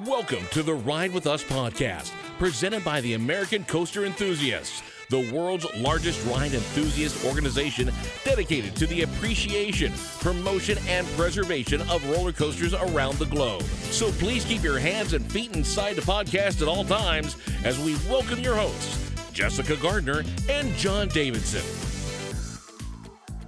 Welcome to the Ride With Us podcast, presented by the American Coaster Enthusiasts, the world's largest ride enthusiast organization dedicated to the appreciation, promotion, and preservation of roller coasters around the globe. So please keep your hands and feet inside the podcast at all times as we welcome your hosts, Jessica Gardner and John Davidson.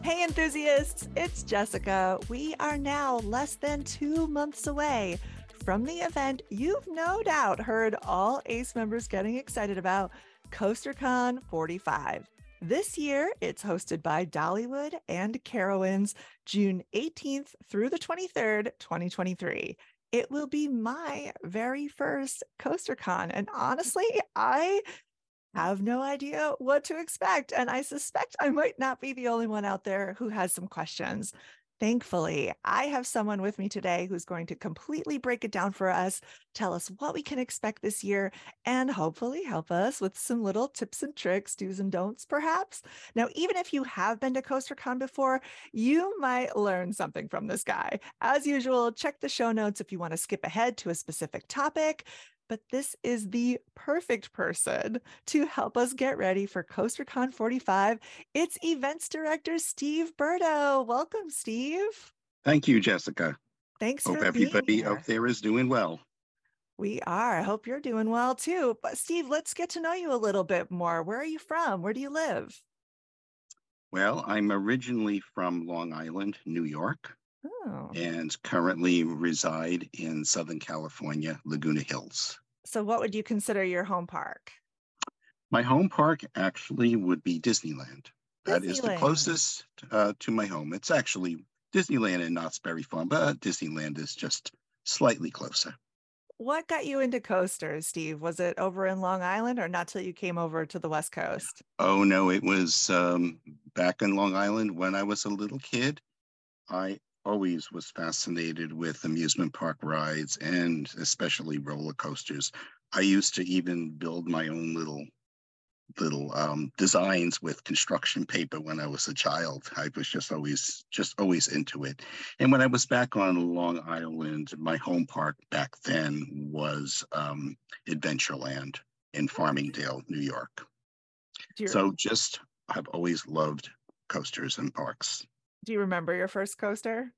Hey, enthusiasts, it's Jessica. We are now less than two months away from the event you've no doubt heard all ACE members getting excited about CoasterCon 45. This year, it's hosted by Dollywood and Carowinds, June 18th through the 23rd, 2023. It will be my very first CoasterCon. And honestly, I have no idea what to expect. And I suspect I might not be the only one out there who has some questions. Thankfully, I have someone with me today who's going to completely break it down for us, tell us what we can expect this year, and hopefully help us with some little tips and tricks, do's and don'ts, perhaps. Now, even if you have been to CoasterCon before, you might learn something from this guy. As usual, check the show notes if you want to skip ahead to a specific topic but this is the perfect person to help us get ready for CoasterCon 45. It's events director Steve Berto. Welcome, Steve. Thank you, Jessica. Thanks Hope everybody out there is doing well. We are. I hope you're doing well too. But Steve, let's get to know you a little bit more. Where are you from? Where do you live? Well, I'm originally from Long Island, New York, Oh, and currently reside in Southern California, Laguna Hills. so what would you consider your home park? My home park actually would be Disneyland. That is the closest uh, to my home. It's actually Disneyland and Knott's Berry Farm, but Disneyland is just slightly closer. What got you into coasters, Steve? Was it over in Long Island or not till you came over to the West Coast? Oh no, it was um, back in Long Island when I was a little kid. I always was fascinated with amusement park rides and especially roller coasters. I used to even build my own little little um, designs with construction paper when I was a child. I was just always just always into it. And when I was back on Long Island, my home park back then was um, Adventureland in Farmingdale, New York. You, So just I've always loved coasters and parks. Do you remember your first coaster?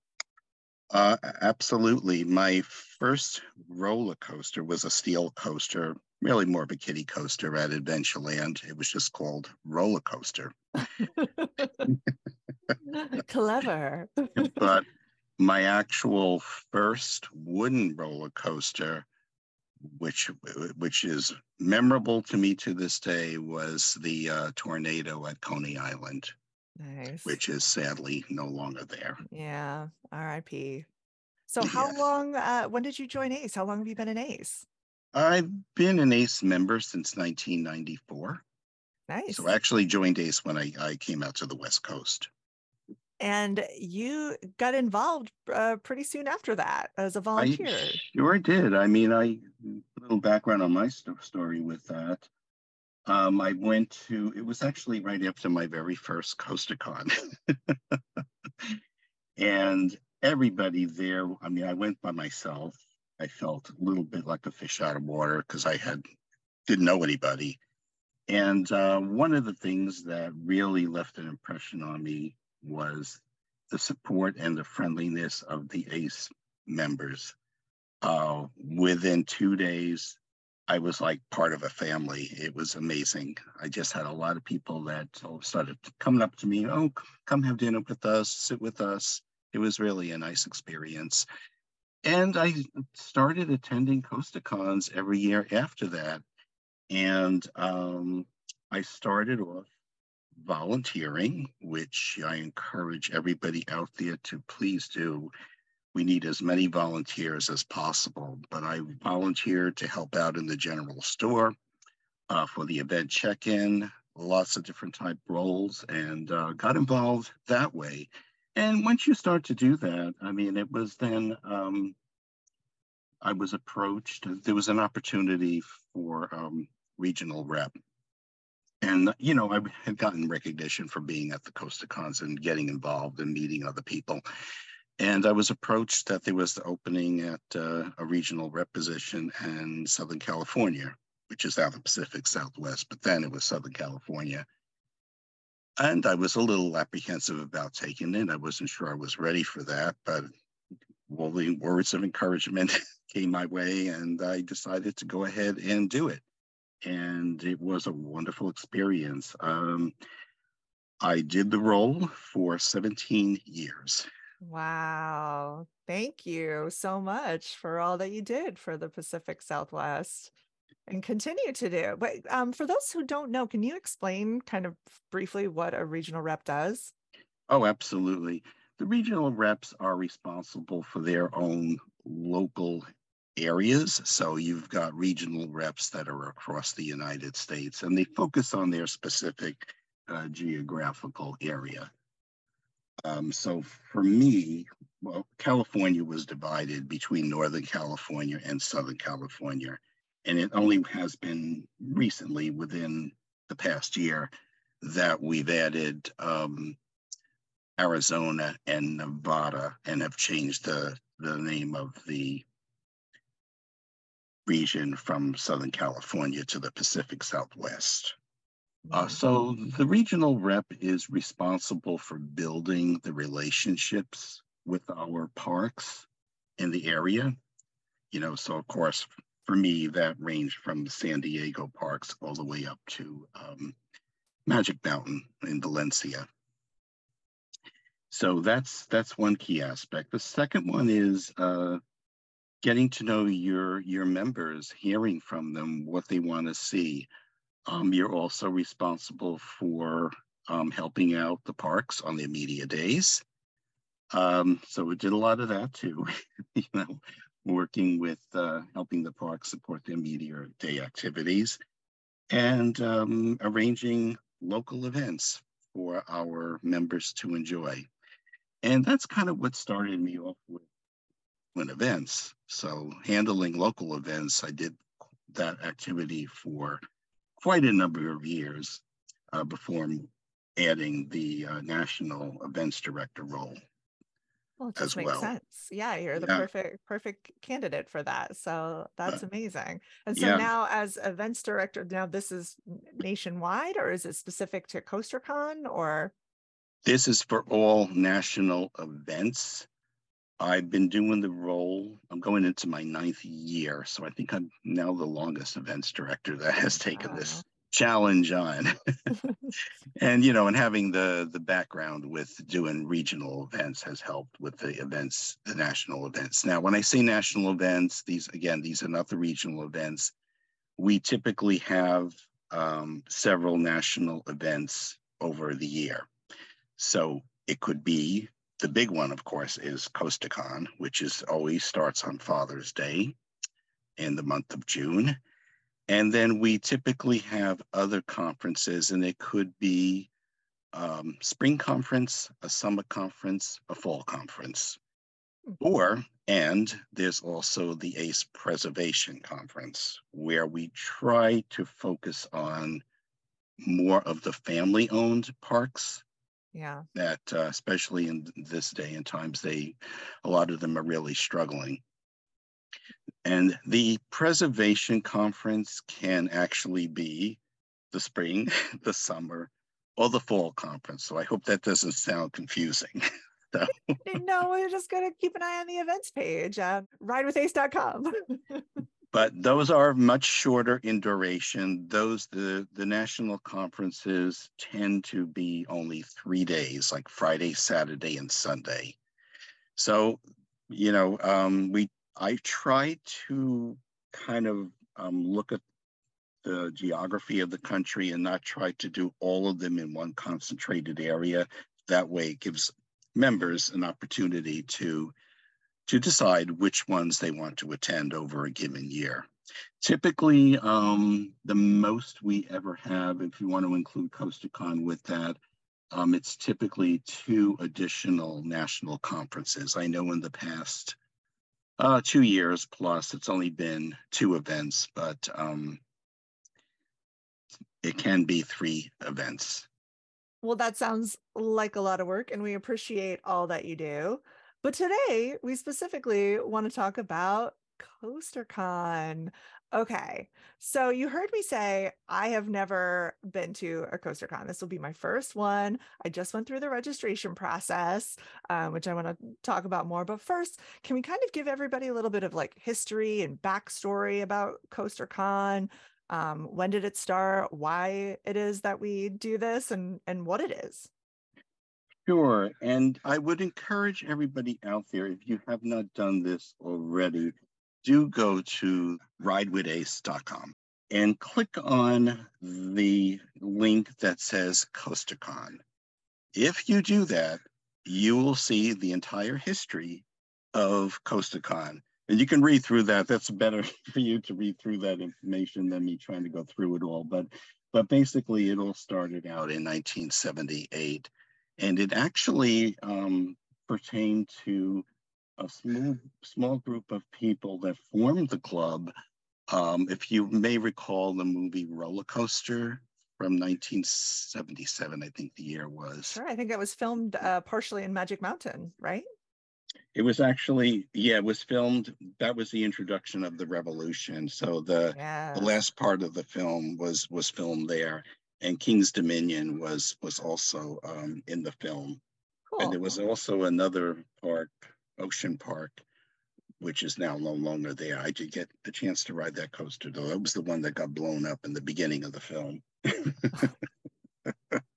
Uh, absolutely. My first roller coaster was a steel coaster, really more of a kiddie coaster at Adventureland. It was just called Roller Coaster. Clever. But my actual first wooden roller coaster, which which is memorable to me to this day, was the uh, tornado at Coney Island, nice. which is sadly no longer there. yeah, RIP. So how Yes. long uh when did you join ACE? How long have you been an ACE? I've been an ACE member since 1994. Nice. So I actually joined ACE when I, I came out to the West Coast. and you got involved uh, pretty soon after that as a volunteer. sure did. I mean, I little background on my sto- story with that. Um, I went to. It was actually right after my very first CoasterCon, and everybody there. I mean, I went by myself. I felt a little bit like a fish out of water because I had didn't know anybody. And uh, one of the things that really left an impression on me was the support and the friendliness of the ACE members. Uh, within two days, I was like part of a family. It was amazing. I just had a lot of people that started coming up to me, oh, come have dinner with us, sit with us. It was really a nice experience. And I started attending CoasterCons every year after that. And um, I started off volunteering, which I encourage everybody out there to please do. We need as many volunteers as possible, but I volunteered to help out in the general store uh, for the event check-in, lots of different type roles, and uh, got involved that way. And once you start to do that, I mean, it was then um, I was approached. There was an opportunity for um, regional rep, and you know, I had gotten recognition for being at the CoasterCons and getting involved and meeting other people. And I was approached that there was the opening at uh, a regional rep position in Southern California, which is out of the Pacific Southwest, but then it was Southern California. And I was a little apprehensive about taking it. I wasn't sure I was ready for that, but all the words of encouragement came my way, and I decided to go ahead and do it. And it was a wonderful experience. Um, I did the role for 17 years. Wow. Thank you so much for all that you did for the Pacific Southwest and continue to do. But um, for those who don't know, can you explain kind of briefly what a regional rep does? Oh, absolutely. The regional reps are responsible for their own local areas. So you've got regional reps that are across the United States and they focus on their specific uh, geographical area. Um, so for me, well, California was divided between Northern California and Southern California. And it only has been recently, within the past year, that we've added um, Arizona and Nevada and have changed the, the name of the region from Southern California to the Pacific Southwest. Uh, mm-hmm. so the regional rep is responsible for building the relationships with our parks in the area. You know, so of course, for me, that ranged from the San Diego parks all the way up to um, Magic Mountain in Valencia. So that's that's one key aspect. The second one is uh, getting to know your your members, hearing from them what they want to see. Um, you're also responsible for um, helping out the parks on their media days. Um, so we did a lot of that too, you know, working with uh, helping the parks support their media day activities and um, arranging local events for our members to enjoy. And that's kind of what started me off with, with events. So handling local events, I did that activity for quite a number of years uh, before adding the uh, national events director role. Well, it just makes well. sense. Yeah, you're the yeah. perfect perfect candidate for that. So that's uh, amazing. And so yeah. now, as events director, now this is nationwide, or is it specific to CoasterCon, or? This is for all national events. I've been doing the role. I'm going into my ninth year, so I think I'm now the longest events director that has taken wow. this challenge on. and you know, and having the the background with doing regional events has helped with the events, the national events. Now, when I say national events, these again, these are not the regional events. We typically have um, several national events over the year. So it could be the big one, of course, is CoasterCon, which is always starts on Father's Day in the month of June. And then we typically have other conferences, and it could be um, spring conference, a summer conference, a fall conference. Or, and there's also the ACE Preservation Conference, where we try to focus on more of the family owned parks yeah. that uh, especially in this day and times they a lot of them are really struggling. And the preservation conference can actually be the spring the summer or the fall conference so i hope that doesn't sound confusing so. no we're just going to keep an eye on the events page uh, ridewithace.com but those are much shorter in duration. Those the the national conferences tend to be only three days, like Friday, Saturday, and Sunday. So, you know, um, we I try to kind of um, look at the geography of the country and not try to do all of them in one concentrated area. That way, it gives members an opportunity to to decide which ones they want to attend over a given year. Typically, um, the most we ever have, if you want to include CoasterCon with that, um, it's typically two additional national conferences. I know in the past uh, two years plus, it's only been two events, but um, it can be three events. Well, that sounds like a lot of work, and we appreciate all that you do. But today we specifically want to talk about CoasterCon. Okay. So you heard me say I have never been to a CoasterCon. This will be my first one. I just went through the registration process, um, which I want to talk about more. But first, can we kind of give everybody a little bit of like history and backstory about CoasterCon? Um, when did it start? Why it is that we do this, and and what it is? Sure. And I would encourage everybody out there, if you have not done this already, do go to ridewithace.com and click on the link that says CoasterCon. If you do that, you will see the entire history of CoasterCon. And you can read through that. That's better for you to read through that information than me trying to go through it all. But but basically, it all started out in 1978, and it actually um, pertained to a small small group of people that formed the club. Um, if you may recall the movie Roller Coaster from 1977, I think the year was. Sure, I think it was filmed uh, partially in Magic Mountain, right? It was actually, yeah, it was filmed. That was the introduction of the revolution. So the the last part of the film was was filmed there, and King's Dominion was was also um, in the film. And there was also another park, Ocean Park, which is now no longer there. I did get the chance to ride that coaster though. It was the one that got blown up in the beginning of the film.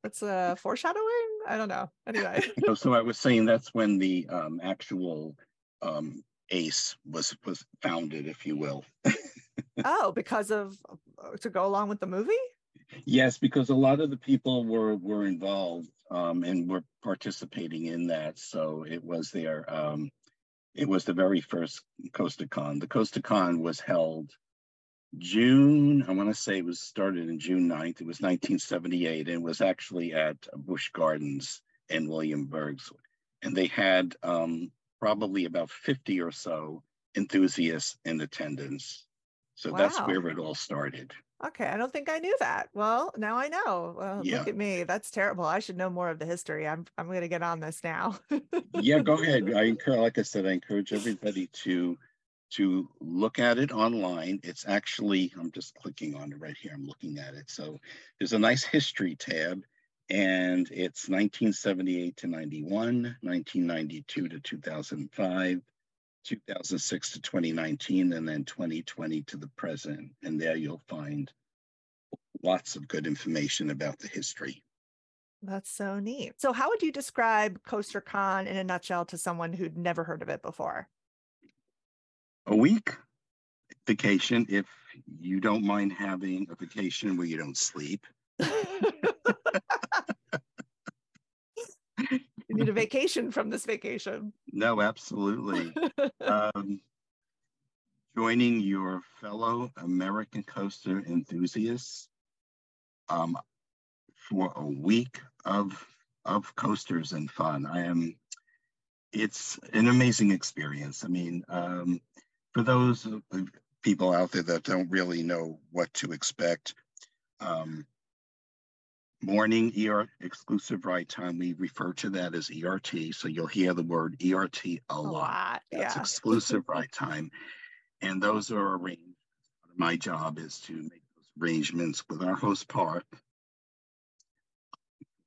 That's a foreshadowing. I don't know. Anyway. so, so I was saying that's when the um, actual um, ACE was was founded, if you will. oh, because of uh, to go along with the movie. Yes, because a lot of the people were were involved um, and were participating in that. So it was their um, it was the very first CoasterCon. The CoasterCon was held June, I want to say it was started in June 9th. It was 1978 and was actually at Busch Gardens in Williamsburg. And they had um, probably about 50 or so enthusiasts in attendance. So that's where it all started. Okay, I don't think I knew that. Well, now I know. Well, Yeah. look at me. That's terrible. I should know more of the history. I'm I'm going to get on this now. yeah, go ahead. I encourage, like I said, I encourage everybody to to look at it online. It's actually, I'm just clicking on it right here. I'm looking at it. So there's a nice history tab, and it's 1978 to 91, 1992 to 2005. 2006 to 2019 and then 2020 to the present and there you'll find lots of good information about the history That's so neat. So, how would you describe CoasterCon in a nutshell to someone who'd never heard of it before? a week vacation if you don't mind having a vacation where you don't sleep. you need a vacation from this vacation. No, absolutely. um, joining your fellow American coaster enthusiasts um, for a week of of coasters and fun. I am. It's an amazing experience. I mean, um, for those people out there that don't really know what to expect, um, morning ER exclusive ride time, we refer to that as ERT. So you'll hear the word ERT a a lot. lot. That's Yeah. exclusive ride time. And those are arranged. My job is to make those arrangements with our host park,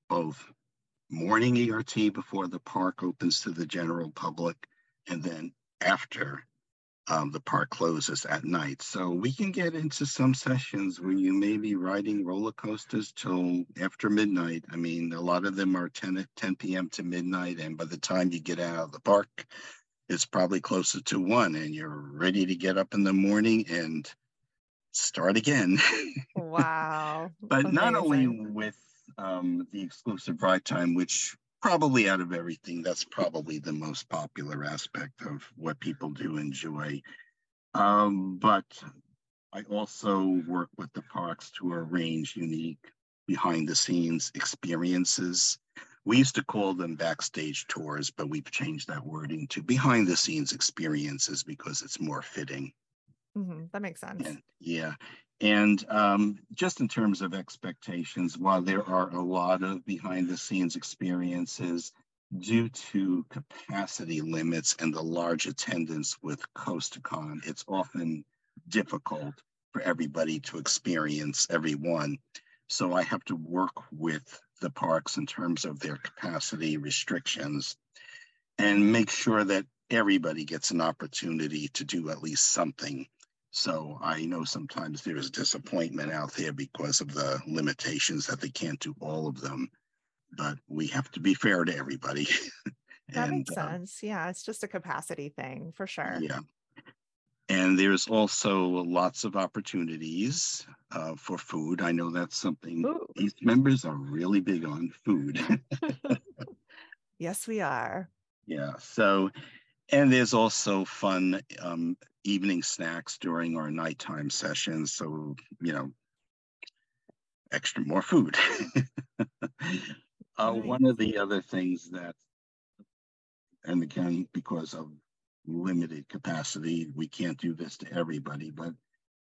both morning ERT before the park opens to the general public, and then after um, the park closes at night. So we can get into some sessions where you may be riding roller coasters till after midnight. I mean, a lot of them are 10, at 10 p.m. to midnight. And by the time you get out of the park, it's probably closer to one and you're ready to get up in the morning and start again. Wow. but not only with um, the exclusive ride time, which probably out of everything, that's probably the most popular aspect of what people do enjoy. Um, but I also work with the parks to arrange unique behind the scenes experiences. We used to call them backstage tours, but we've changed that wording to behind the scenes experiences because it's more fitting. Mhm, That makes sense. And yeah. And um, just in terms of expectations, while there are a lot of behind the scenes experiences, due to capacity limits and the large attendance with CoasterCon, it's often difficult for everybody to experience every one. So I have to work with the parks in terms of their capacity restrictions and make sure that everybody gets an opportunity to do at least something. So I know sometimes there's disappointment out there because of the limitations that they can't do all of them, but we have to be fair to everybody. that and, makes uh, sense. Yeah, it's just a capacity thing for sure. Yeah. And there's also lots of opportunities uh, for food. I know that's something Ooh. these members are really big on food. yes, we are. Yeah. So, and there's also fun um, evening snacks during our nighttime sessions. So, you know, extra more food. uh, one of the other things that, and again, because of limited capacity, we can't do this to everybody, but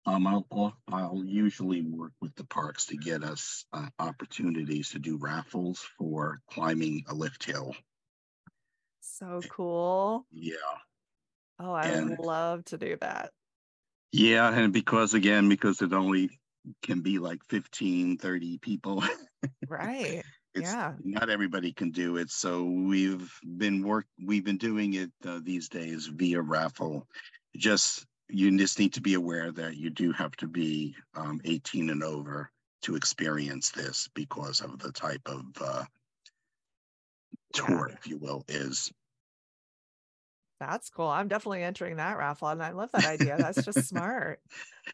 um, I'll, I'll usually work with the parks to get us uh, opportunities to do raffles for climbing a lift hill. So cool. Yeah. Oh, I and, would love to do that. Yeah. And because, again, because it only can be like 15, 30 people. right. yeah. Not everybody can do it. So we've been work, we've been doing it uh, these days via raffle. Just, you just need to be aware that you do have to be um, 18 and over to experience this because of the type of uh, tour, yeah. if you will, is. That's cool. I'm definitely entering that raffle, and I love that idea. That's just smart.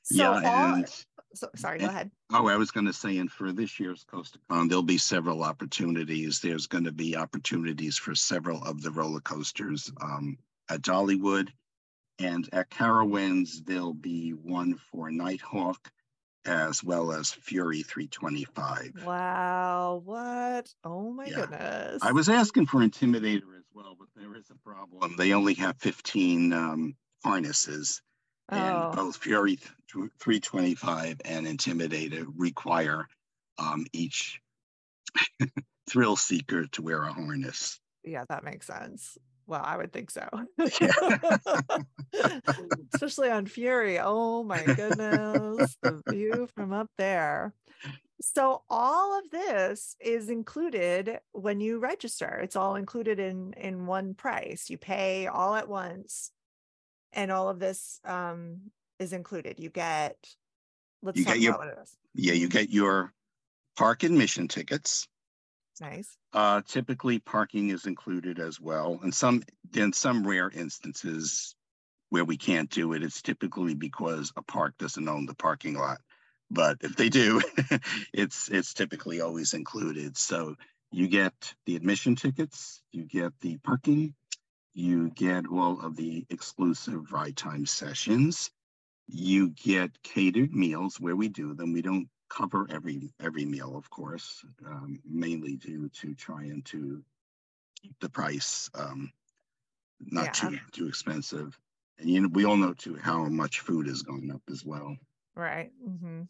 So yeah, all, and, so, sorry, go ahead. Oh, I was going to say, and for this year's CoasterCon, there'll be several opportunities. There's going to be opportunities for several of the roller coasters um, at Dollywood, and at Carowinds there'll be one for Nighthawk, as well as Fury 325. Wow, what? Oh my yeah. goodness. I was asking for Intimidator as well, but there is a problem. They only have 15 um, harnesses, oh. and both Fury 325 and Intimidator require um, each thrill seeker to wear a harness. Yeah, that makes sense. Well, I would think so. Especially on Fury. Oh my goodness. the view from up there. So all of this is included when you register. It's all included in in one price. You pay all at once. And all of this um, is included. You get let's you talk get your, about what it is. Yeah, you get your park admission tickets Nice. Uh, typically, parking is included as well. And some, in some rare instances where we can't do it, it's typically because a park doesn't own the parking lot. But if they do, it's it's typically always included. So you get the admission tickets, you get the parking, you get all of the exclusive ride time sessions, you get catered meals where we do them. We don't cover every every meal, of course, um, mainly due to trying to keep the price um, not yeah. too too expensive. And you know, we all know too how much food is going up as well. Right. Mm-hmm.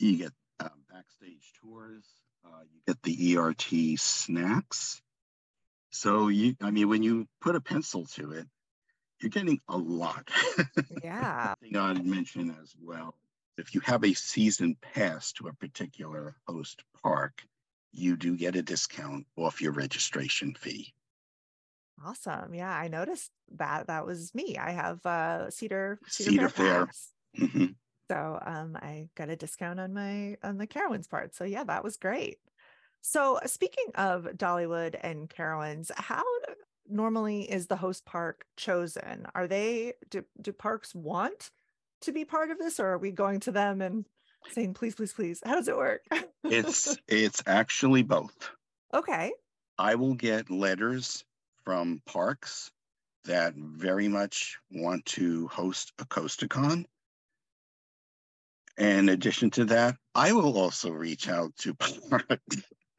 You get uh, backstage tours. Uh, you get the ERT snacks. So you, I mean, when you put a pencil to it, you're getting a lot. Yeah. thing I'd mention as well if you have a season pass to a particular host park, you do get a discount off your registration fee. Awesome. Yeah, I noticed that that was me. I have uh Cedar Cedar, Cedar Fair. Fair. Mm-hmm. So um I got a discount on my on the Carowinds part. So yeah, that was great. So speaking of Dollywood and Carowinds, how normally is the host park chosen? Are they do, do parks want to be part of this or are we going to them and saying please please please how does it work? It's it's actually both. Okay. I will get letters from parks that very much want to host a coastercon in addition to that i will also reach out to parks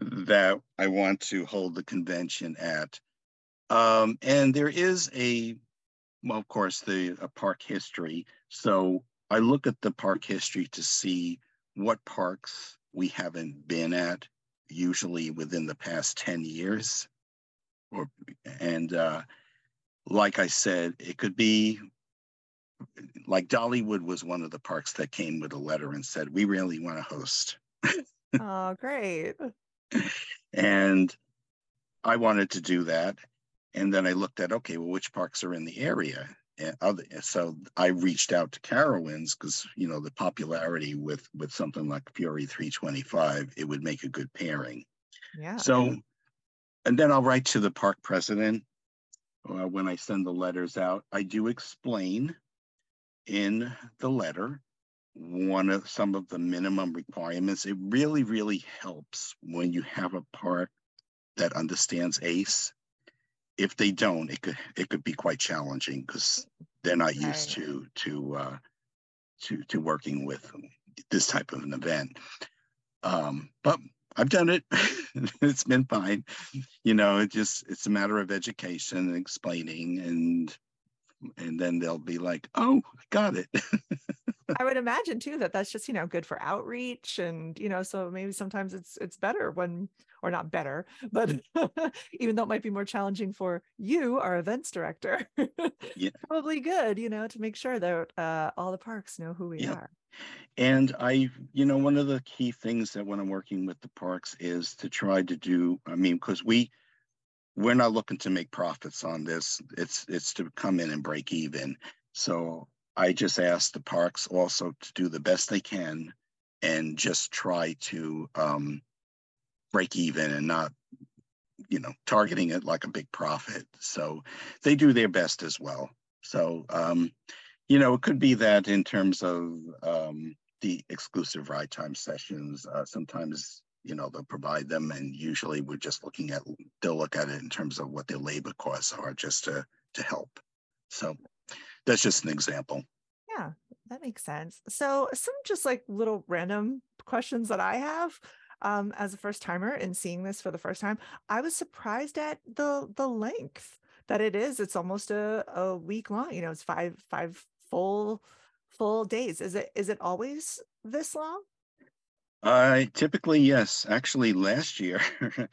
that i want to hold the convention at. Um, and there is a well, of course, the uh, park history. So I look at the park history to see what parks we haven't been at usually within the past 10 years. Or and uh, like I said, it could be like Dollywood was one of the parks that came with a letter and said, "We really want to host." oh, great! and I wanted to do that, and then I looked at okay, well, which parks are in the area? And other, so I reached out to Carowinds because you know the popularity with with something like Fury 325, it would make a good pairing. Yeah. So, and then I'll write to the park president uh, when I send the letters out. I do explain in the letter one of some of the minimum requirements. It really, really helps when you have a park that understands ACE. If they don't, it could it could be quite challenging because they're not used to to uh, to to working with this type of an event. Um, but I've done it. it's been fine. You know, it just it's a matter of education and explaining and and then they'll be like, "Oh, I got it." I would imagine too that that's just you know good for outreach and you know so maybe sometimes it's it's better when or not better but even though it might be more challenging for you our events director Yeah. probably good you know to make sure that uh, all the parks know who we Yeah. are And I, you know, one of the key things that when I'm working with the parks is to try to do, I mean, because we, we're not looking to make profits on this. It's, it's to come in and break even. So I just ask the parks also to do the best they can and just try to um, break even and not, you know, targeting it like a big profit. So they do their best as well. So, um, you know, it could be that in terms of um, the exclusive ride time sessions, uh, sometimes, you know, they'll provide them and usually we're just looking at, they'll look at it in terms of what their labor costs are just to, to help. So that's just an example. yeah that makes sense. So some just like little random questions that i have um, as a first timer and seeing this for the first time i was surprised at the the length that it is. It's almost a, a week long you know it's five five full full days. Is it is it always this long? I typically, yes, actually last year,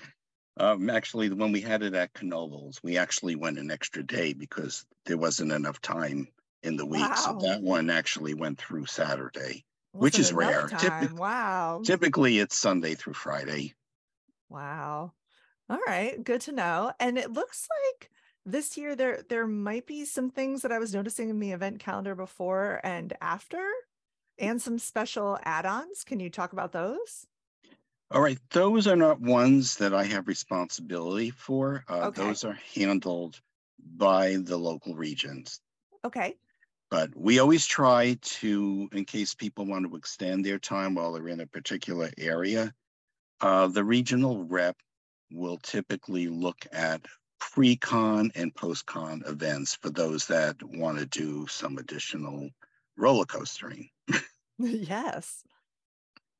um, actually when we had it at Knoebels, we actually went an extra day because there wasn't enough time in the week. So that one actually went through Saturday. Which is Wasn't rare. Wow Typically it's Sunday through Friday. Wow. All right, good to know. And it looks like this year there there might be some things that I was noticing in the event calendar before and after and some special add-ons. Can you talk about those? All right, those are not ones that I have responsibility for. Uh, Okay. Those are handled by the local regions. Okay. But we always try to, in case people want to extend their time while they're in a particular area, uh, the regional rep will typically look at pre-con and post-con events for those that want to do some additional roller coastering. yes.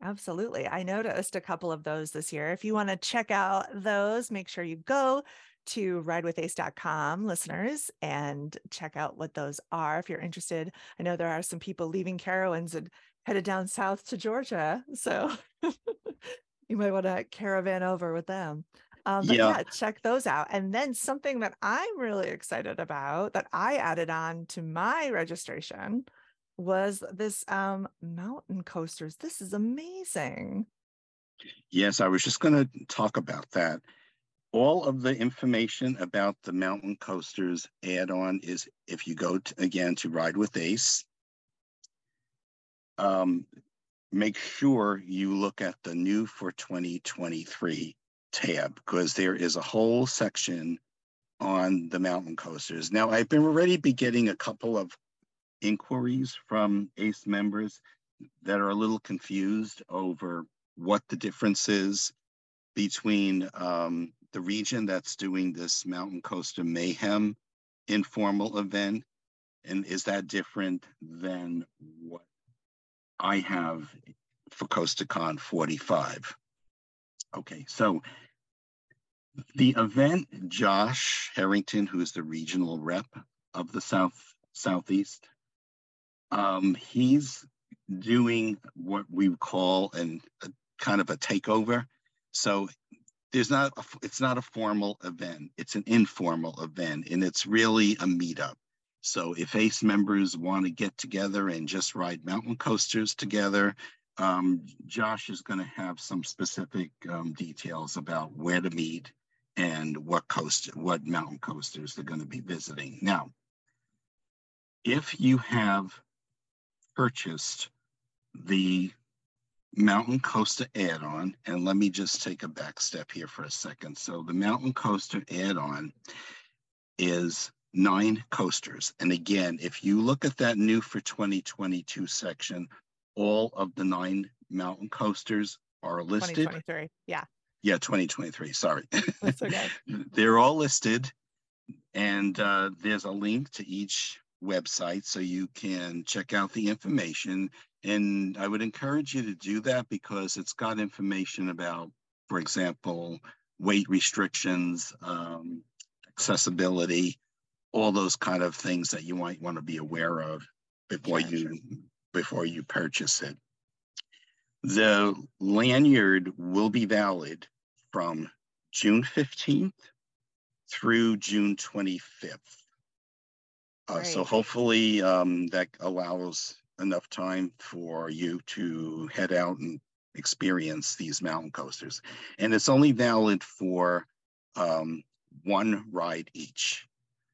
Absolutely. I noticed a couple of those this year. If you want to check out those, make sure you go to ridewithace.com listeners and check out what those are if you're interested. I know there are some people leaving Carowinds and headed down south to Georgia. So you might want to caravan over with them. Um, but Yeah. yeah, check those out. And then something that I'm really excited about that I added on to my registration was this um mountain coasters. This is amazing. Yes, I was just going to talk about that. All of the information about the mountain coasters add-on is if you go to, again to Ride with Ace. Um, make sure you look at the new for 2023 tab because there is a whole section on the mountain coasters. Now, I've been already be getting a couple of inquiries from ACE members that are a little confused over what the difference is between um, the region that's doing this Mountain Coaster Mayhem informal event, and is that different than what I have for CoasterCon 45? Okay, so the event, Josh Harrington, who's the regional rep of the South Southeast, um, he's doing what we call an, a kind of a takeover. So there's not a, it's not a formal event. It's an informal event, and it's really a meetup. So if ACE members want to get together and just ride mountain coasters together, um, Josh is going to have some specific um, details about where to meet and what coast, what mountain coasters they're going to be visiting. Now, if you have purchased the Mountain Coaster add-on, and let me just take a back step here for a second. So the Mountain Coaster add-on is nine coasters. And again, if you look at that new for 2022 section, all of the nine mountain coasters are listed. 2023. Yeah. Yeah, 2023. Sorry. That's okay. They're all listed, and uh, there's a link to each website so you can check out the information. And I would encourage you to do that because it's got information about, for example, weight restrictions, um, accessibility, all those kind of things that you might want to be aware of before you before you purchase it. The lanyard will be valid from June 15th through June 25th. Uh, so hopefully um, that allows enough time for you to head out and experience these mountain coasters. And it's only valid for um, one ride each.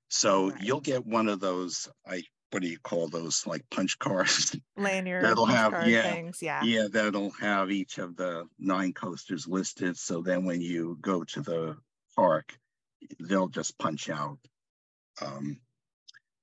So Right. you'll get one of those, I, what do you call those, like punch cards? Lanyard, That'll have- yeah, things. Yeah. Yeah, that'll have each of the nine coasters listed. So then when you go to the park, they'll just punch out. Um,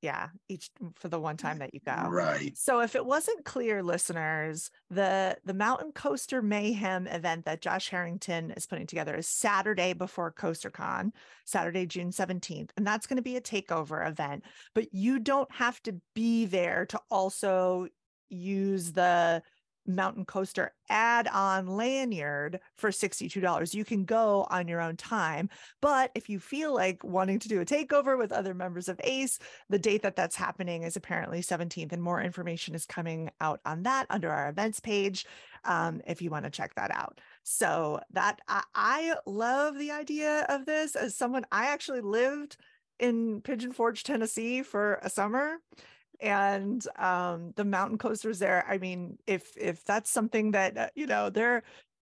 Yeah. Each mm, for the one time that you go. right. So if it wasn't clear, listeners, the the Mountain Coaster Mayhem event that Josh Harrington is putting together is Saturday before CoasterCon, Saturday, June 17th. And that's going to be a takeover event. But you don't have to be there to also use the Mountain Coaster add-on lanyard for $62. You can go on your own time. But if you feel like wanting to do a takeover with other members of ACE, the date that that's happening is apparently 17th, and more information is coming out on that under our events page um, if you want to check that out. So that I, I love the idea of this as someone I actually lived in Pigeon Forge, Tennessee for a summer. And um, the mountain coasters there. I mean, if if that's something that uh, you know, they're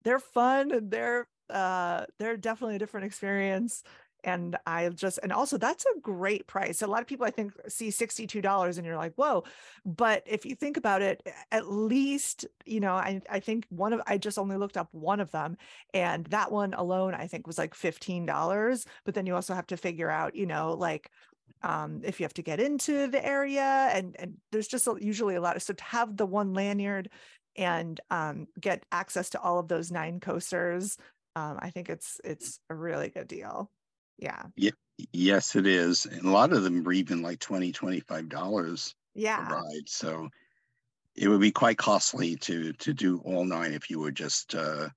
they're fun and they're uh, they're definitely a different experience and I just and also that's a great price. A lot of people I think see $62 and you're like, whoa. But if you think about it, at least, you know, I, I think one of I just only looked up one of them and that one alone I think was like $15. But then you also have to figure out, you know, like um if you have to get into the area and and there's just a, usually a lot of so to have the one lanyard and um get access to all of those nine coasters um I think it's it's a really good deal. Yeah. yeah Yes, it is. And a lot of them are even like 20 $25 a Yeah. ride. So it would be quite costly to to do all nine if you were just uh,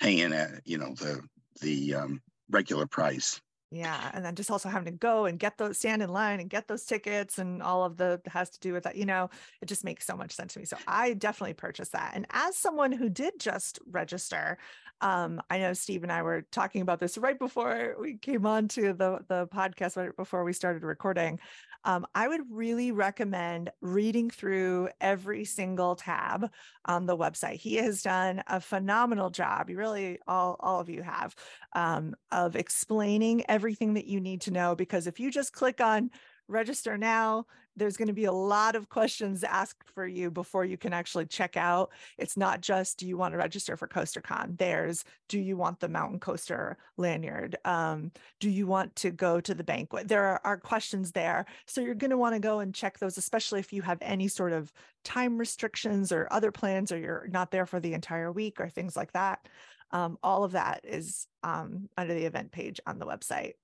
paying at you know the the um, regular price. Yeah. And then just also having to go and get those stand in line and get those tickets and all of the has to do with that, you know, it just makes so much sense to me. So I definitely purchased that. And as someone who did just register, um, I know Steve and I were talking about this right before we came on to the, the podcast, right before we started recording. Um, I would really recommend reading through every single tab on the website. He has done a phenomenal job. You really, all, all of you have, um, of explaining everything that you need to know. Because if you just click on register now, there's going to be a lot of questions asked for you before you can actually check out. It's not just do you want to register for CoasterCon? There's do you want the mountain coaster lanyard? Um, do you want to go to the banquet? There are, are questions there. So you're going to want to go and check those, especially if you have any sort of time restrictions or other plans, or you're not there for the entire week or things like that. Um, all of that is um, under the event page on the website.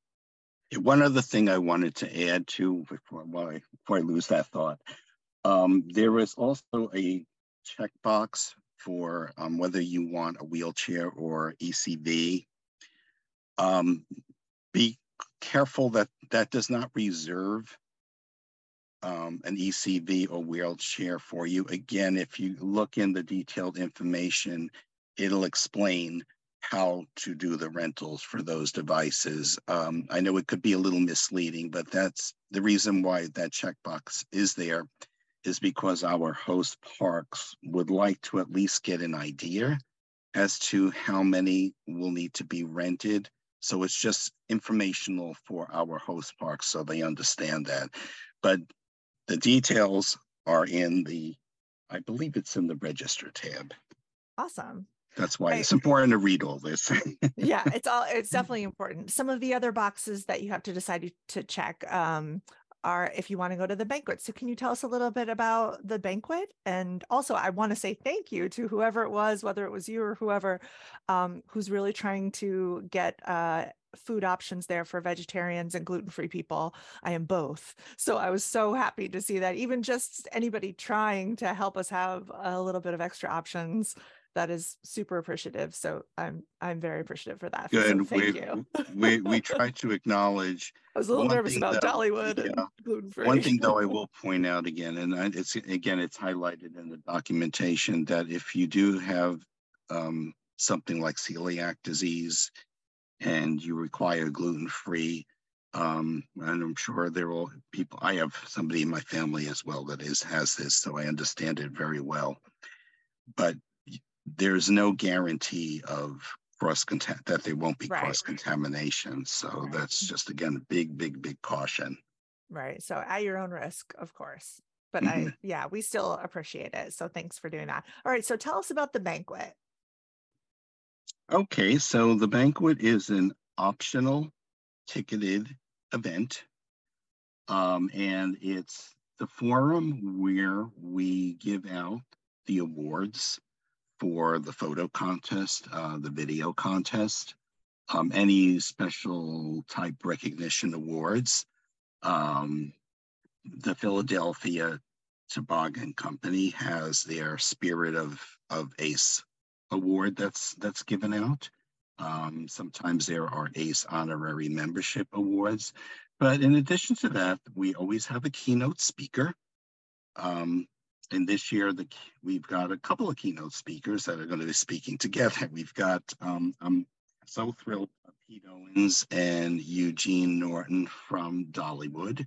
One other thing I wanted to add to before, I- before I lose that thought, um, there is also a checkbox for um, whether you want a wheelchair or ECV. Um, be careful that that does not reserve um, an ECV or wheelchair for you. Again, if you look in the detailed information, it'll explain how to do the rentals for those devices. Um, I know it could be a little misleading, but that's the reason why that checkbox is there is because our host parks would like to at least get an idea as to how many will need to be rented. So it's just informational for our host parks so they understand that. But the details are in the, I believe it's in the register tab. Awesome. That's why it's important to read all this. yeah it's all it's definitely important. Some of the other boxes that you have to decide to check um are if you want to go to the banquet. So can you tell us a little bit about the banquet? And also i want to say thank you to whoever it was whether it was you or whoever um who's really trying to get uh food options there for vegetarians and gluten-free people. I am both. So i was so happy to see that even just anybody trying to help us have a little bit of extra options that is super appreciative. So I'm I'm very appreciative for that. So Good. thank we, you. we we try to acknowledge I was a little nervous about though- Dollywood yeah. gluten. One thing though, I will point out again, and I- it's again, it's highlighted in the documentation that if you do have um, something like celiac disease and you require gluten-free, um, and I'm sure there will people. I have somebody in my family as well that is has this, so I understand it very well. But there's no guarantee of cross content that there won't be Right. cross contamination. So Right. that's just again a big, big, big caution. right. So at your own risk, of course. But I yeah, we still appreciate it. So thanks for doing that. All right. So tell us about the banquet. Okay, so the banquet is an optional ticketed event. Um, and it's the forum where we give out the awards for the photo contest, uh, the video contest, um, any special type recognition awards. Um, the Philadelphia Toboggan Company has their Spirit of, of Ace award that's that's given out. Um, sometimes there are ACE honorary membership awards, but in addition to that, we always have a keynote speaker. Um, and this year, the we've got a couple of keynote speakers that are going to be speaking together. We've got um, I'm so thrilled Pete Owens and Eugene Naughton from Dollywood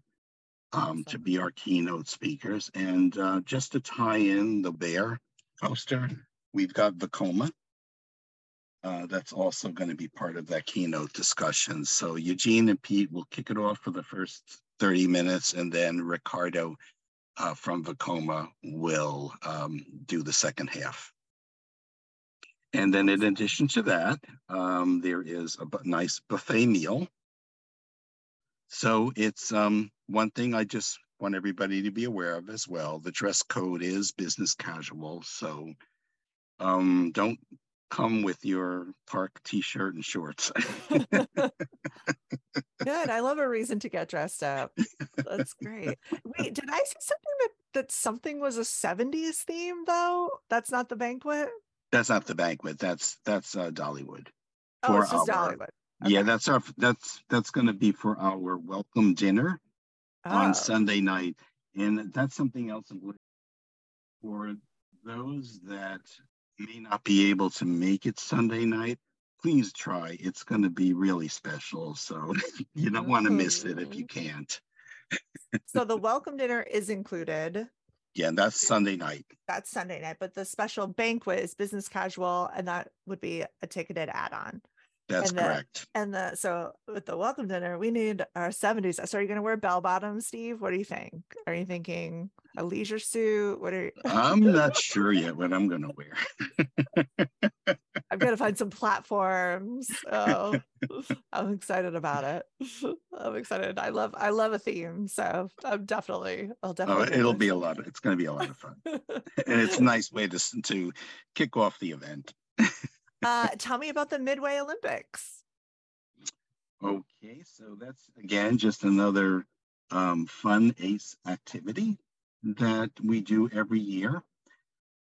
um, to be our keynote speakers. And uh, just to tie in the bear poster, we've got Vekoma. Uh, that's also going to be part of that keynote discussion. So Eugene and Pete will kick it off for the first 30 minutes, and then Ricardo uh, from Vekoma will um, do the second half. And then in addition to that, um, there is a nice buffet meal. So it's um, one thing I just want everybody to be aware of as well. The dress code is business casual. So um, don't come with your park t-shirt and shorts. Good. I love a reason to get dressed up. That's great. Wait, did I see something that that something was a 70s theme though? That's not the banquet? that's not the banquet. That's that's uh, Dollywood. Oh, For it's just our- Dollywood. Yeah, that's our that's that's going to be for our welcome dinner on Oh, Sunday night, and that's something else for those that may not be able to make it Sunday night. Please try. It's going to be really special. So you don't want to miss it if you mm-hmm. can't. so the welcome dinner is included. Yeah, that's Sunday night. That's Sunday night, but the special banquet is business casual, and that would be a ticketed add-on. That's And the- correct. And the so with the welcome dinner, we need our 70s. So are you gonna wear bell bottoms, Steve? What do you think? Are you thinking a leisure suit? What are you I'm not sure yet what I'm going to wear. I've got to find some platforms. Oh, I'm excited about it. I'm excited. I love I love a theme. So I'm definitely I'll definitely. Oh, definitely it'll be a lot. Of, it's going to be a lot of fun, and it's a nice way to to kick off the event. Uh tell me about the Midway Olympics. Okay, so that's again just another um, fun ACE activity that we do every year.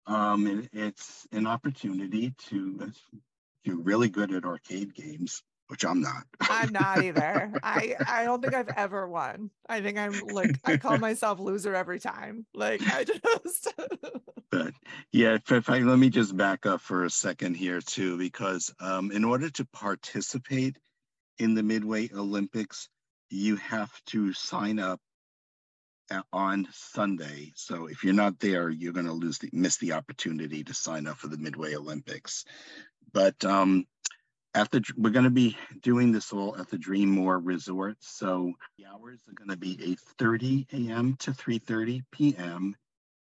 Um, and it's an opportunity to do really good at arcade games. Which I'm not. I'm not either. I I don't think I've ever won. I think I'm like I call myself loser every time. Like I just. but yeah, if, I let me just back up for a second here too, because um, in order to participate in the Midway Olympics, you have to sign up on Sunday. So if you're not there, you're going to lose the, miss the opportunity to sign up for the Midway Olympics. But um, at the we're going to be doing this all at the DreamMore Resort. So the hours are going to be 8:30 a.m. to 3:30 p.m.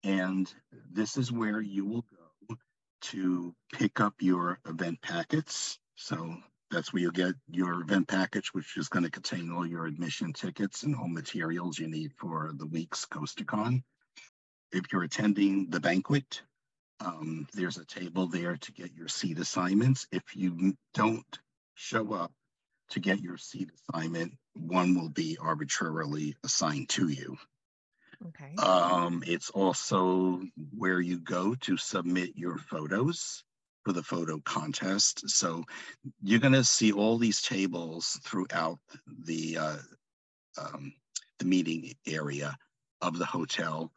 And this is where you will go to pick up your event packets. So that's where you'll get your event package, which is going to contain all your admission tickets and all materials you need for the week's CoasterCon. If you're attending the banquet, um, there's a table there to get your seat assignments. If you don't show up to get your seat assignment, one will be arbitrarily assigned to you. Okay. Um, it's also where you go to submit your photos for the photo contest. So you're going to see all these tables throughout the uh, um, the meeting area of the hotel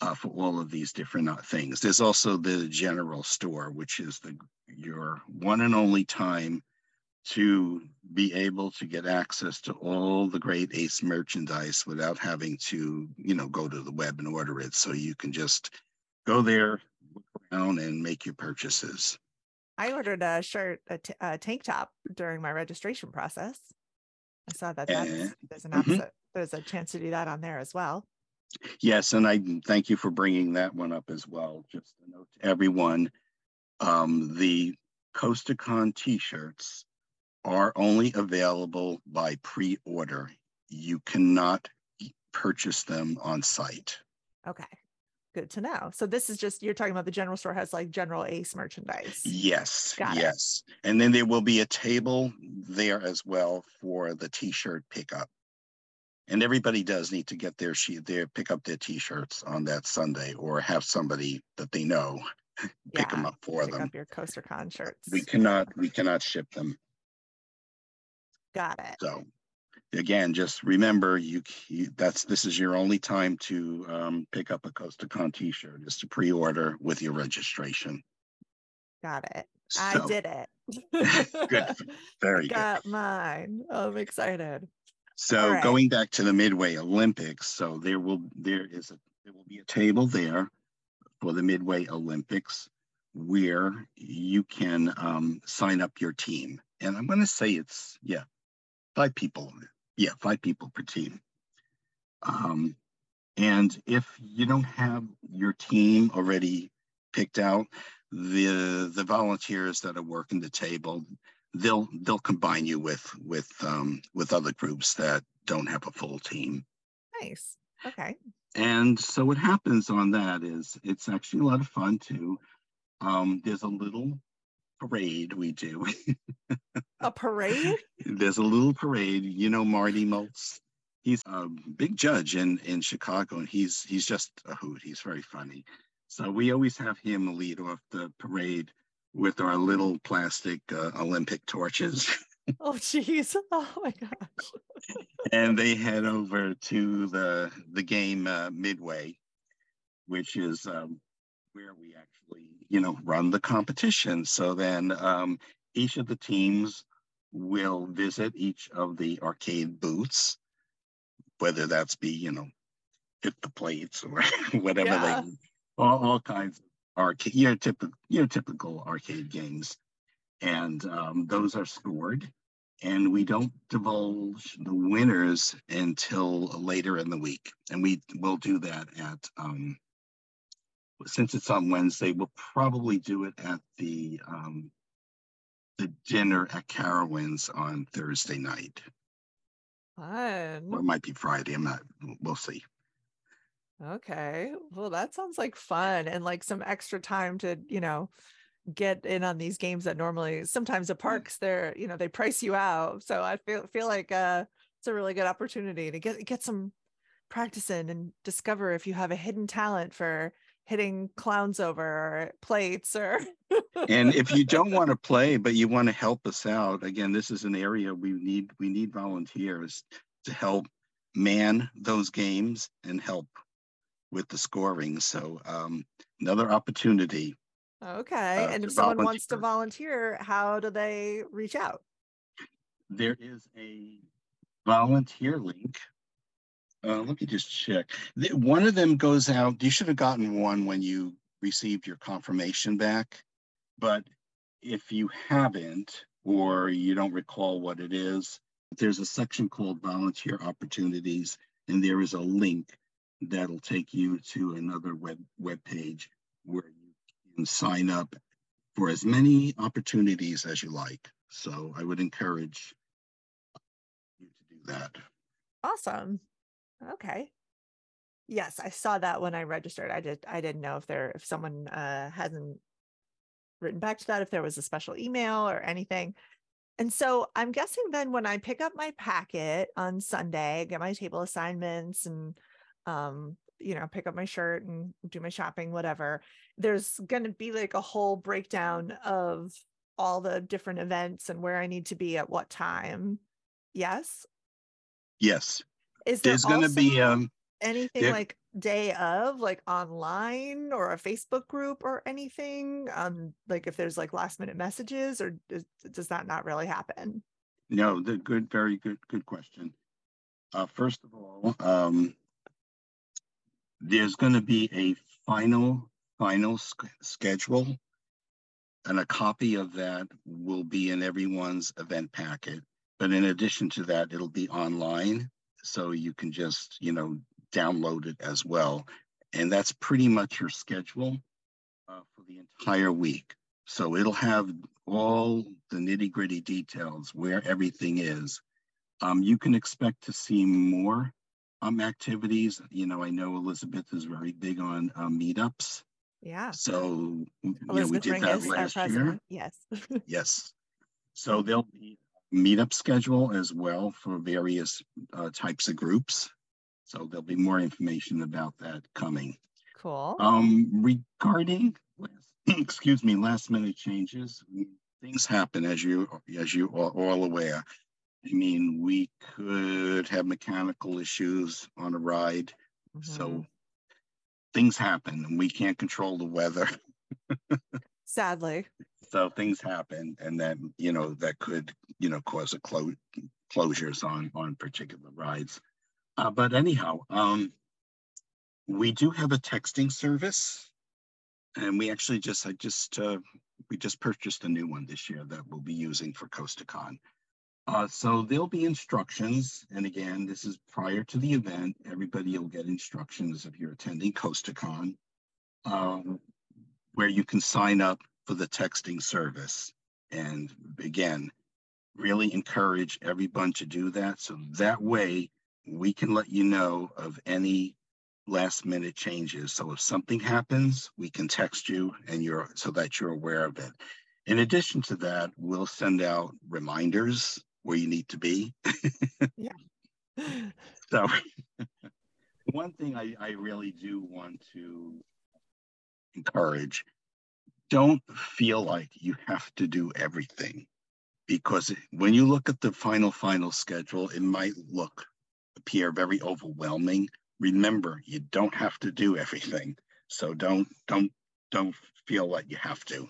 uh, for all of these different uh, things. There's also the general store, which is the your one and only time to be able to get access to all the great Ace merchandise without having to, you know, go to the web and order it. So you can just go there, look around, and make your purchases. I ordered a shirt, a, t- a tank top during my registration process. I saw that uh, there's an mm-hmm. there's a chance to do that on there as well. Yes, and I thank you for bringing that one up as well. Just a note to everyone, um, the CoasterCon t-shirts are only available by pre-order. You cannot purchase them on site. Okay, good to know. So this is just you're talking about the general store has like general Ace merchandise. Yes, Got yes, it. and then there will be a table there as well for the t-shirt pickup and everybody does need to get their sheet there pick up their t-shirts on that sunday or have somebody that they know pick yeah, them up for them. pick them. up your CoasterCon shirts we cannot we cannot ship them. Got it. So again just remember you, you that's this is your only time to um, pick up a CoasterCon t-shirt is to pre-order with your registration. Got it. So, i did it. Good. Very got good. Got mine. I'm excited so right. going back to the Midway Olympics, so there will there is a there will be a table there for the Midway Olympics where you can um, sign up your team, and I'm going to say it's yeah five people, yeah five people per team. Um, and if you don't have your team already picked out, the the volunteers that are working the table they'll they'll combine you with with um, with other groups that don't have a full team. Nice. Okay. And so what happens on that is it's actually a lot of fun too. Um, there's a little parade we do. a parade? there's a little parade. You know Marty Moltz. He's a big judge in in Chicago, and he's he's just a hoot. He's very funny. So we always have him lead off the parade with our little plastic uh, Olympic torches. oh, geez. Oh, my gosh. and they head over to the, the game uh, Midway, which is um, where we actually, you know, run the competition. So then um, each of the teams will visit each of the arcade booths, whether that's be, you know, hit the plates or whatever yeah. they, all, all kinds of arcade, your typical, your typical arcade games, and um, those are scored. And we don't divulge the winners until later in the week, and we will do that at. Um, since it's on Wednesday, we'll probably do it at the um, the dinner at Carowinds on Thursday night. Fun. Or it might be Friday. I'm not. We'll see. Okay. Well, that sounds like fun and like some extra time to, you know, get in on these games that normally sometimes the parks they're, you know, they price you out. So I feel feel like uh it's a really good opportunity to get get some practice in and discover if you have a hidden talent for hitting clowns over plates or and if you don't want to play but you want to help us out again this is an area we need we need volunteers to help man those games and help with the scoring so um, another opportunity okay uh, and if someone volunteer. wants to volunteer how do they reach out there is a volunteer link uh, let me just check. One of them goes out. You should have gotten one when you received your confirmation back. But if you haven't, or you don't recall what it is, there's a section called volunteer opportunities, and there is a link that'll take you to another web web page where you can sign up for as many opportunities as you like. So I would encourage you to do that. Awesome. Okay. Yes, I saw that when I registered. I did I didn't know if there if someone uh hasn't written back to that if there was a special email or anything. And so I'm guessing then when I pick up my packet on Sunday, get my table assignments and um you know pick up my shirt and do my shopping whatever there's going to be like a whole breakdown of all the different events and where I need to be at what time. Yes? Yes. Is there there's going to be um anything there, like day of like online or a Facebook group or anything? Um, like if there's like last minute messages or does, does that not really happen? No, the good, very good, good question. Uh, first of all, um, there's going to be a final, final schedule, and a copy of that will be in everyone's event packet. But in addition to that, it'll be online so you can just, you know, download it as well. And that's pretty much your schedule uh, for the entire week. So it'll have all the nitty gritty details where everything is. Um, you can expect to see more um, activities. You know, I know Elizabeth is very big on um, meetups. Yeah. So, you know, we did that last year. Yes. yes. So there'll be meetup schedule as well for various uh, types of groups. So there'll be more information about that coming. Cool. Um, regarding, excuse me, last minute changes, things happen as you as you are all aware. I mean, we could have mechanical issues on a ride, mm-hmm. so things happen, and we can't control the weather. Sadly so things happen and then you know that could you know cause a clo- closures on on particular rides uh, but anyhow um we do have a texting service and we actually just i just uh, we just purchased a new one this year that we'll be using for CoasterCon uh, so there'll be instructions and again this is prior to the event everybody will get instructions if you're attending CoasterCon um, where you can sign up for the texting service. And again, really encourage everyone to do that. So that way we can let you know of any last minute changes. So if something happens, we can text you and you're so that you're aware of it. In addition to that, we'll send out reminders where you need to be. yeah. so one thing I, I really do want to encourage don't feel like you have to do everything because when you look at the final final schedule it might look appear very overwhelming remember you don't have to do everything so don't don't don't feel like you have to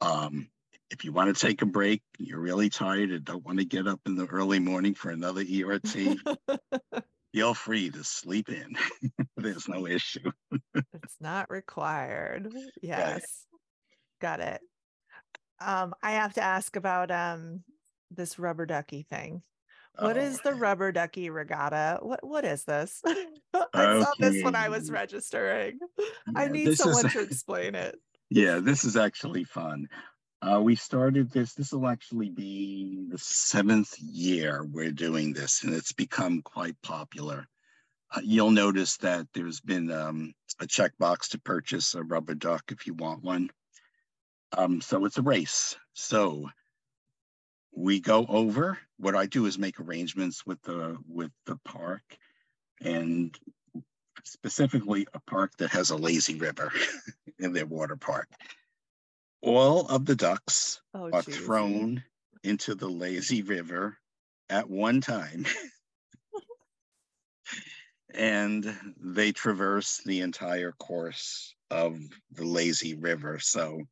um, if you want to take a break you're really tired and don't want to get up in the early morning for another ert feel free to sleep in. There's no issue. it's not required. Yes. Got it. Um, I have to ask about um this rubber ducky thing. What oh, is the rubber ducky regatta? What what is this? I okay. saw this when I was registering. Yeah, I need someone is, to explain it. Yeah, this is actually fun. Uh, we started this, this will actually be the seventh year we're doing this, and it's become quite popular. Uh, you'll notice that there's been um, a checkbox to purchase a rubber duck if you want one. Um, so it's a race. So we go over. What I do is make arrangements with the with the park, and specifically a park that has a lazy river in their water park. All of the ducks Oh, are geez. thrown into the lazy river at one time. and they traverse the entire course of the lazy river. So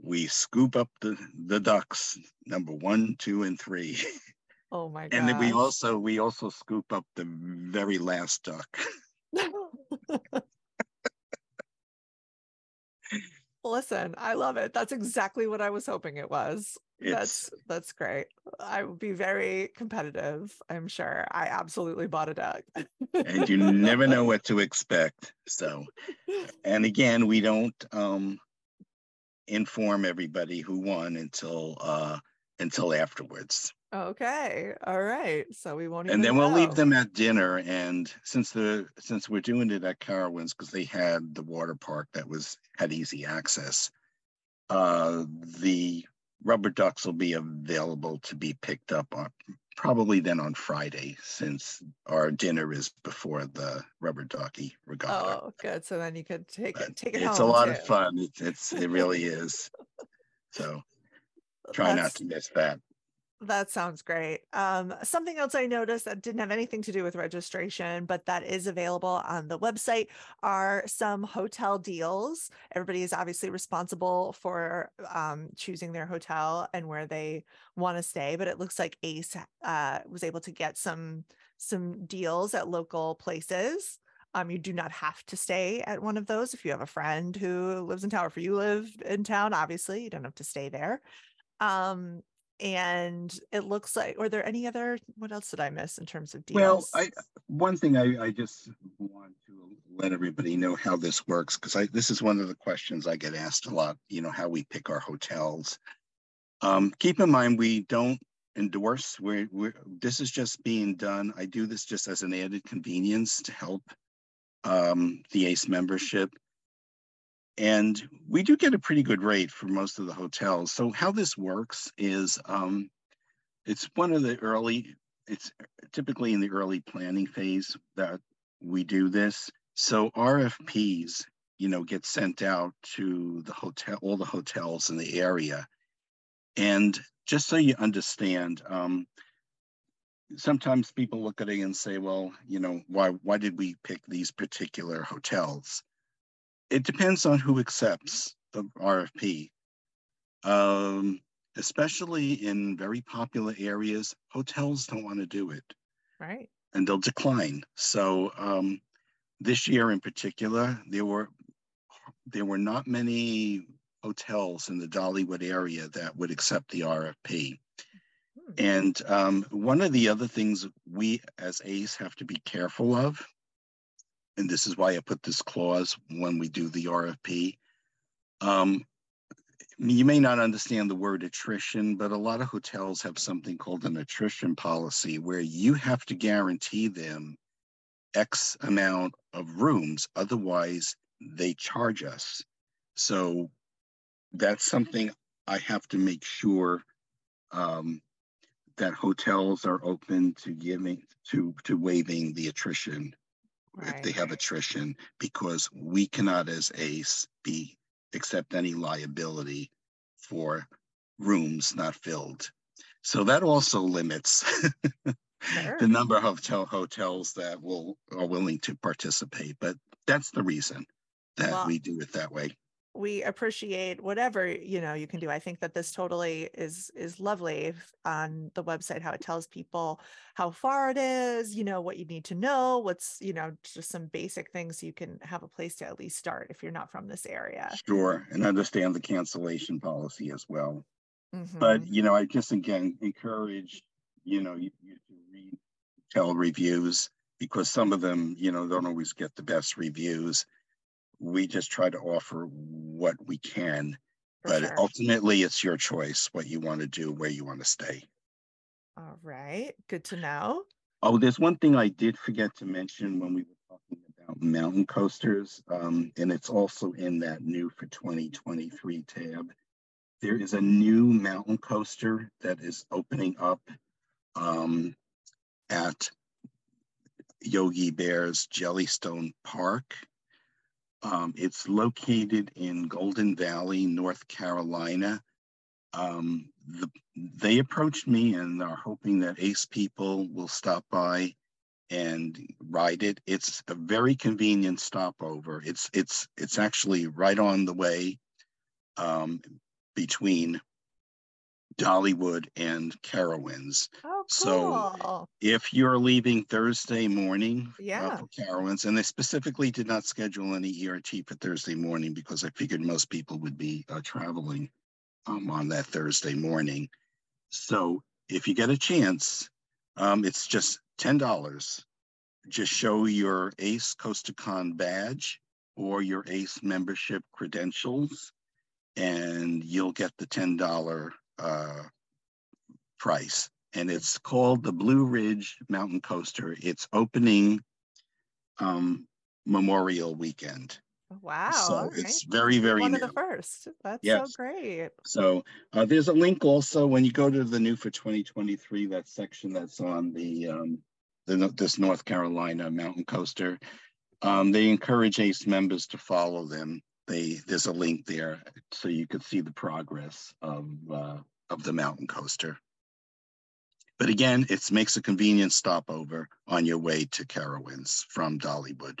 we scoop up the, the ducks, number one, two, and three. Oh my god. And then we also we also scoop up the very last duck. Listen, I love it. That's exactly what I was hoping it was. It's That's that's great. I would be very competitive, I'm sure. I absolutely bought a duck. and you never know what to expect. So and again, we don't um inform everybody who won until uh until afterwards. Okay. All right. So we won't even and then we'll leave them at dinner and since the since we're doing it at carowinds because they had the water park that was had easy access uh the rubber ducks will be available to be picked up on probably then on friday since our dinner is before the rubber ducky regatta Oh, good. So then you could take But it take it it's a lot too. of fun it's, it's it really is so try not to miss that That sounds great. Um, something else I noticed that didn't have anything to do with registration, but that is available on the website are some hotel deals. Everybody is obviously responsible for um, choosing their hotel and where they want to stay, but it looks like Ace uh, was able to get some some deals at local places. Um, you do not have to stay at one of those if you have a friend who lives in town. or If you live in town, obviously you don't have to stay there. Um, and it looks like are there any other what else did i miss in terms of deals Well, I one thing I, I just want to let everybody know how this works because I this is one of the questions I get asked a lot. You know how we pick our hotels. Um, keep in mind we don't endorse. We're, we're this is just being done. I do this just as an added convenience to help um, the ACE membership. And we do get a pretty good rate for most of the hotels. So how this works is um, it's one of the early it's typically in the early planning phase that we do this. So RFPs, you know, get sent out to the hotel, all the hotels in the area. And just so you understand, um, sometimes people look at it and say, well, you know, why why did we pick these particular hotels? It depends on who accepts the RFP. Um, especially in very popular areas, hotels don't want to do it right and they'll decline. So um, this year in particular, there were there were not many hotels in the Dollywood area that would accept the RFP. Hmm. And um, one of the other things we as ACE have to be careful of, and this is why I put this clause when we do the RFP. Um, you may not understand the word attrition, but a lot of hotels have something called an attrition policy where you have to guarantee them X amount of rooms. Otherwise, they charge us. So that's something I have to make sure um, that hotels are open to giving to to waiving the attrition if they have attrition because we cannot as ACE be accept any liability for rooms not filled. So that also limits Sure. the number of hotel hotels that will are willing to participate. But that's the reason that Well, we do it that way. We appreciate whatever you know you can do i think that this totally is is lovely on the website how it tells people how far it is you know what you need to know what's you know just some basic things you can have a place to at least start if you're not from this area Sure, and understand the cancellation policy as well. But Mhm. you know, I just again encourage you know you, you to read hotel reviews because some of them you know don't always get the best reviews. We just try to offer what we can, but sure. ultimately it's your choice what you want to do, where you want to stay. all right good to know Oh, there's one thing I did forget to mention when we were talking about mountain coasters, um, and it's also in that new for 2023 tab. There is a new mountain coaster that is opening up um, at Yogi Bear's Jellystone Park. Um, it's located in Golden Valley, North Carolina. Um, the, they approached me and are hoping that ACE people will stop by and ride it. It's a very convenient stopover. It's it's it's actually right on the way um, between Dollywood and Carowinds. Oh, cool. So if you're leaving Thursday morning uh, yeah. for Carowinds, and they specifically did not schedule any ERT for Thursday morning because I figured most people would be uh, traveling um, on that Thursday morning. So if you get a chance, um, it's just $10. Just show your ACE CoasterCon badge or your ACE membership credentials, and you'll get the $10 uh, price. And it's called the Blue Ridge Mountain Coaster. It's opening um, Memorial Weekend. Wow. so all it's very, very one new. of the first. That's Yes. so great. So uh, there's a link also when you go to the new for 2023, that section that's on the, um, the this North Carolina mountain coaster. Um, they encourage ACE members to follow them. They there's a link there so you could see the progress of uh, of the mountain coaster. But again, it makes a convenient stopover on your way to Carowinds from Dollywood.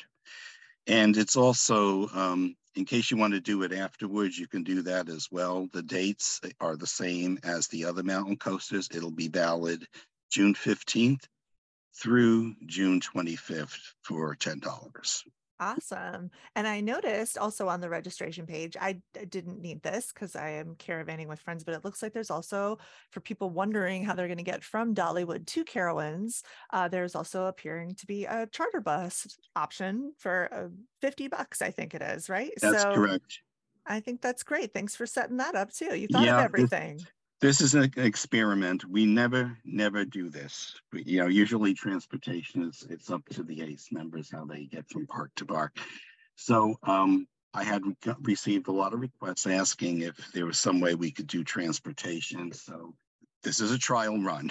And it's also, um, in case you want to do it afterwards, you can do that as well. The dates are the same as the other mountain coasters. It'll be valid June 15th through June 25th for $10. Awesome. And I noticed also on the registration page, I didn't need this because I am caravanning with friends, but it looks like there's also for people wondering how they're going to get from Dollywood to Carowinds. Uh, there's also appearing to be a charter bus option for uh, 50 bucks, I think it is, right? That's so correct. I think that's great. Thanks for setting that up too. You thought Yeah, of everything. This is an experiment. We never, never do this. We- You know, usually transportation is, it's up to the ACE members how they get from park to park. So um, I had re- received a lot of requests asking if there was some way we could do transportation. So this is a trial run.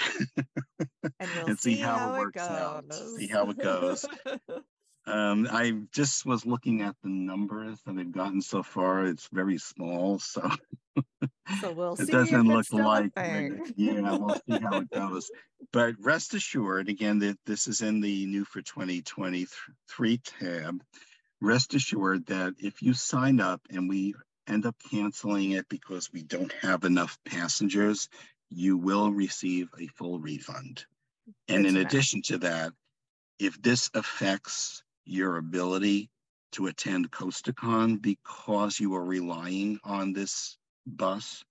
And we'll and see how it it works out, goes. see how it goes. Um, I just was looking at the numbers that they've gotten so far. It's very small, so so we'll it doesn't look like yeah we'll see how it goes. But rest assured again that this is in the new for 2023 tab. Rest assured that if you sign up and we end up canceling it because we don't have enough passengers you will receive a full refund. And in addition to that if this affects your ability to attend CoasterCon because you are relying on this bus.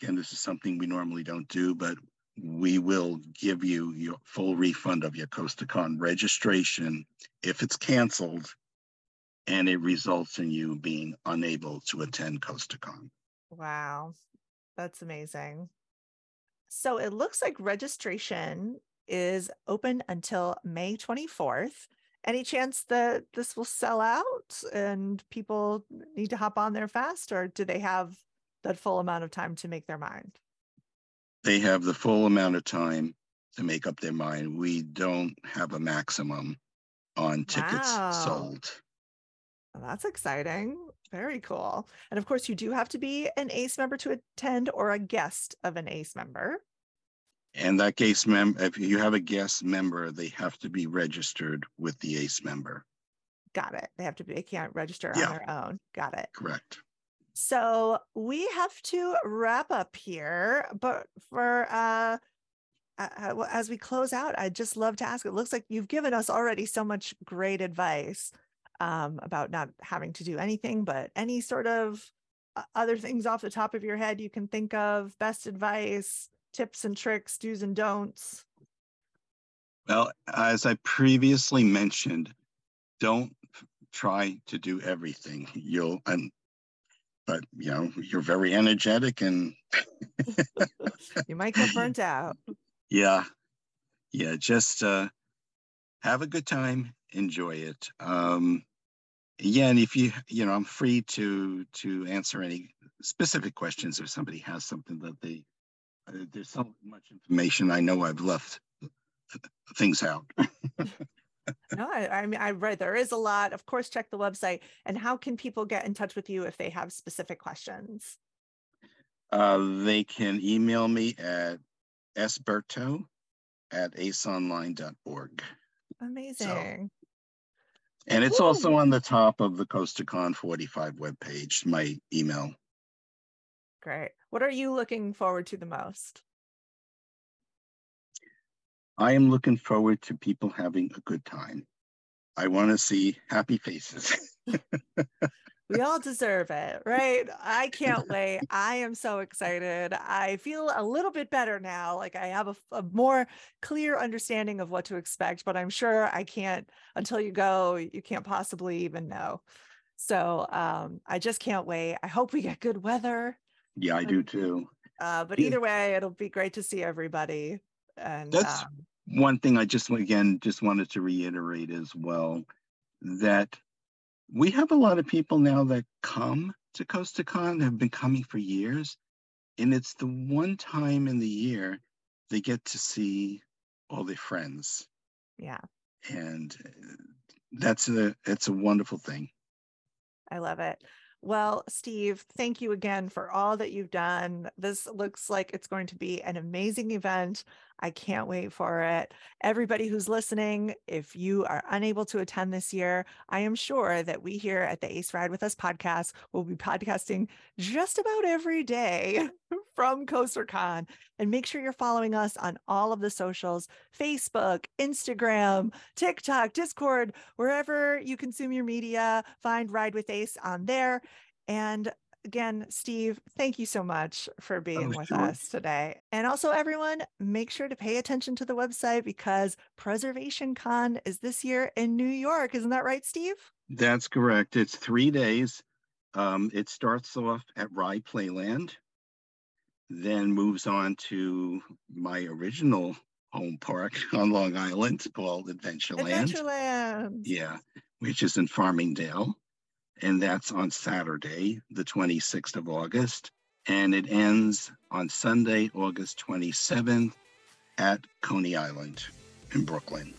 Again, this is something we normally don't do, but we will give you your full refund of your CoasterCon registration if it's canceled and it results in you being unable to attend CoasterCon. Wow, that's amazing. So it looks like registration is open until May 24th. Any chance that this will sell out and people need to hop on there fast, or do they have that full amount of time to make their mind? They have the full amount of time to make up their mind. We don't have a maximum on tickets Wow. sold. Well, that's exciting. Very cool. And of course, you do have to be an ACE member to attend or a guest of an ACE member. And that case mem, if you have a guest member, they have to be registered with the ACE member. Got it. They have to be, they can't register Yeah. on their own. Got it. Correct. So we have to wrap up here, but for uh, uh, uh, as we close out, I'd just love to ask. It looks like you've given us already so much great advice um, about not having to do anything, but any sort of uh, other things off the top of your head you can think of, best advice, tips and tricks, do's and don'ts. Well, as I previously mentioned, don't try to do everything. You'll, and, but you know, you're very energetic and You might get burnt out. yeah, yeah, just uh, have a good time, enjoy it. Um, yeah, and if you, you know, I'm free to to answer any specific questions if somebody has something that they. Uh, there's so much information I know I've left things out. no, I, I mean, I read there is a lot. Of course, check the website. And how can people get in touch with you if they have specific questions? Uh, they can email me at sberto at aceonline.org. Amazing. So, and it's Ooh. also on the top of the CoasterCon 45 webpage, my email. Great. What are you looking forward to the most? I am looking forward to people having a good time. I want to see happy faces. we all deserve it, right? I can't wait. I am so excited. I feel a little bit better now. Like I have a, a, more clear understanding of what to expect, but I'm sure I can't until you go, you can't possibly even know. So um, I just can't wait. I hope we get good weather. Yeah, I do too. Uh, but either way, it'll be great to see everybody. And that's um, one thing I just again just wanted to reiterate as well that we have a lot of people now that come to CoasterCon have been coming for years, and it's the one time in the year they get to see all their friends. Yeah, and that's a it's a wonderful thing. I love it. Well, Steve, thank you again for all that you've done. This looks like it's going to be an amazing event. I can't wait for it. Everybody who's listening, if you are unable to attend this year, I am sure that we here at the Ace Ride with Us podcast will be podcasting just about every day from CoasterCon. And make sure you're following us on all of the socials Facebook, Instagram, TikTok, Discord, wherever you consume your media. Find Ride with Ace on there. And again, Steve, thank you so much for oh, being oh, with sure. us today. And also, everyone, make sure to pay attention to the website because Preservation Con is this year in New York. Isn't that right, Steve? That's correct. It's three days. Um, it starts off at Rye Playland, then moves on to my original home park on Long Island called Adventureland. Adventureland. Yeah, which is in Farmingdale and that's on Saturday, the 26th of August. And it ends on Sunday, August 27th at Coney Island in Brooklyn.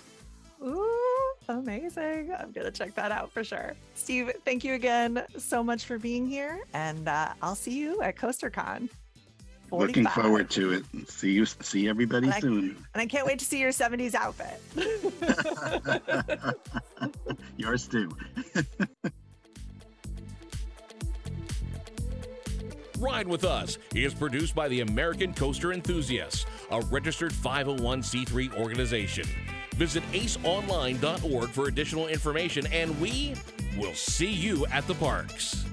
Ooh, amazing. I'm going to check that out for sure. Steve, thank you again so much for being here. And uh, I'll see you at CoasterCon. 45. Looking forward to it. See you, see everybody and soon. and I can't wait to see your 70s outfit. Yours too. Ride with Us is produced by the American Coaster Enthusiasts, a registered 501c3 organization. Visit aceonline.org for additional information, and we will see you at the parks.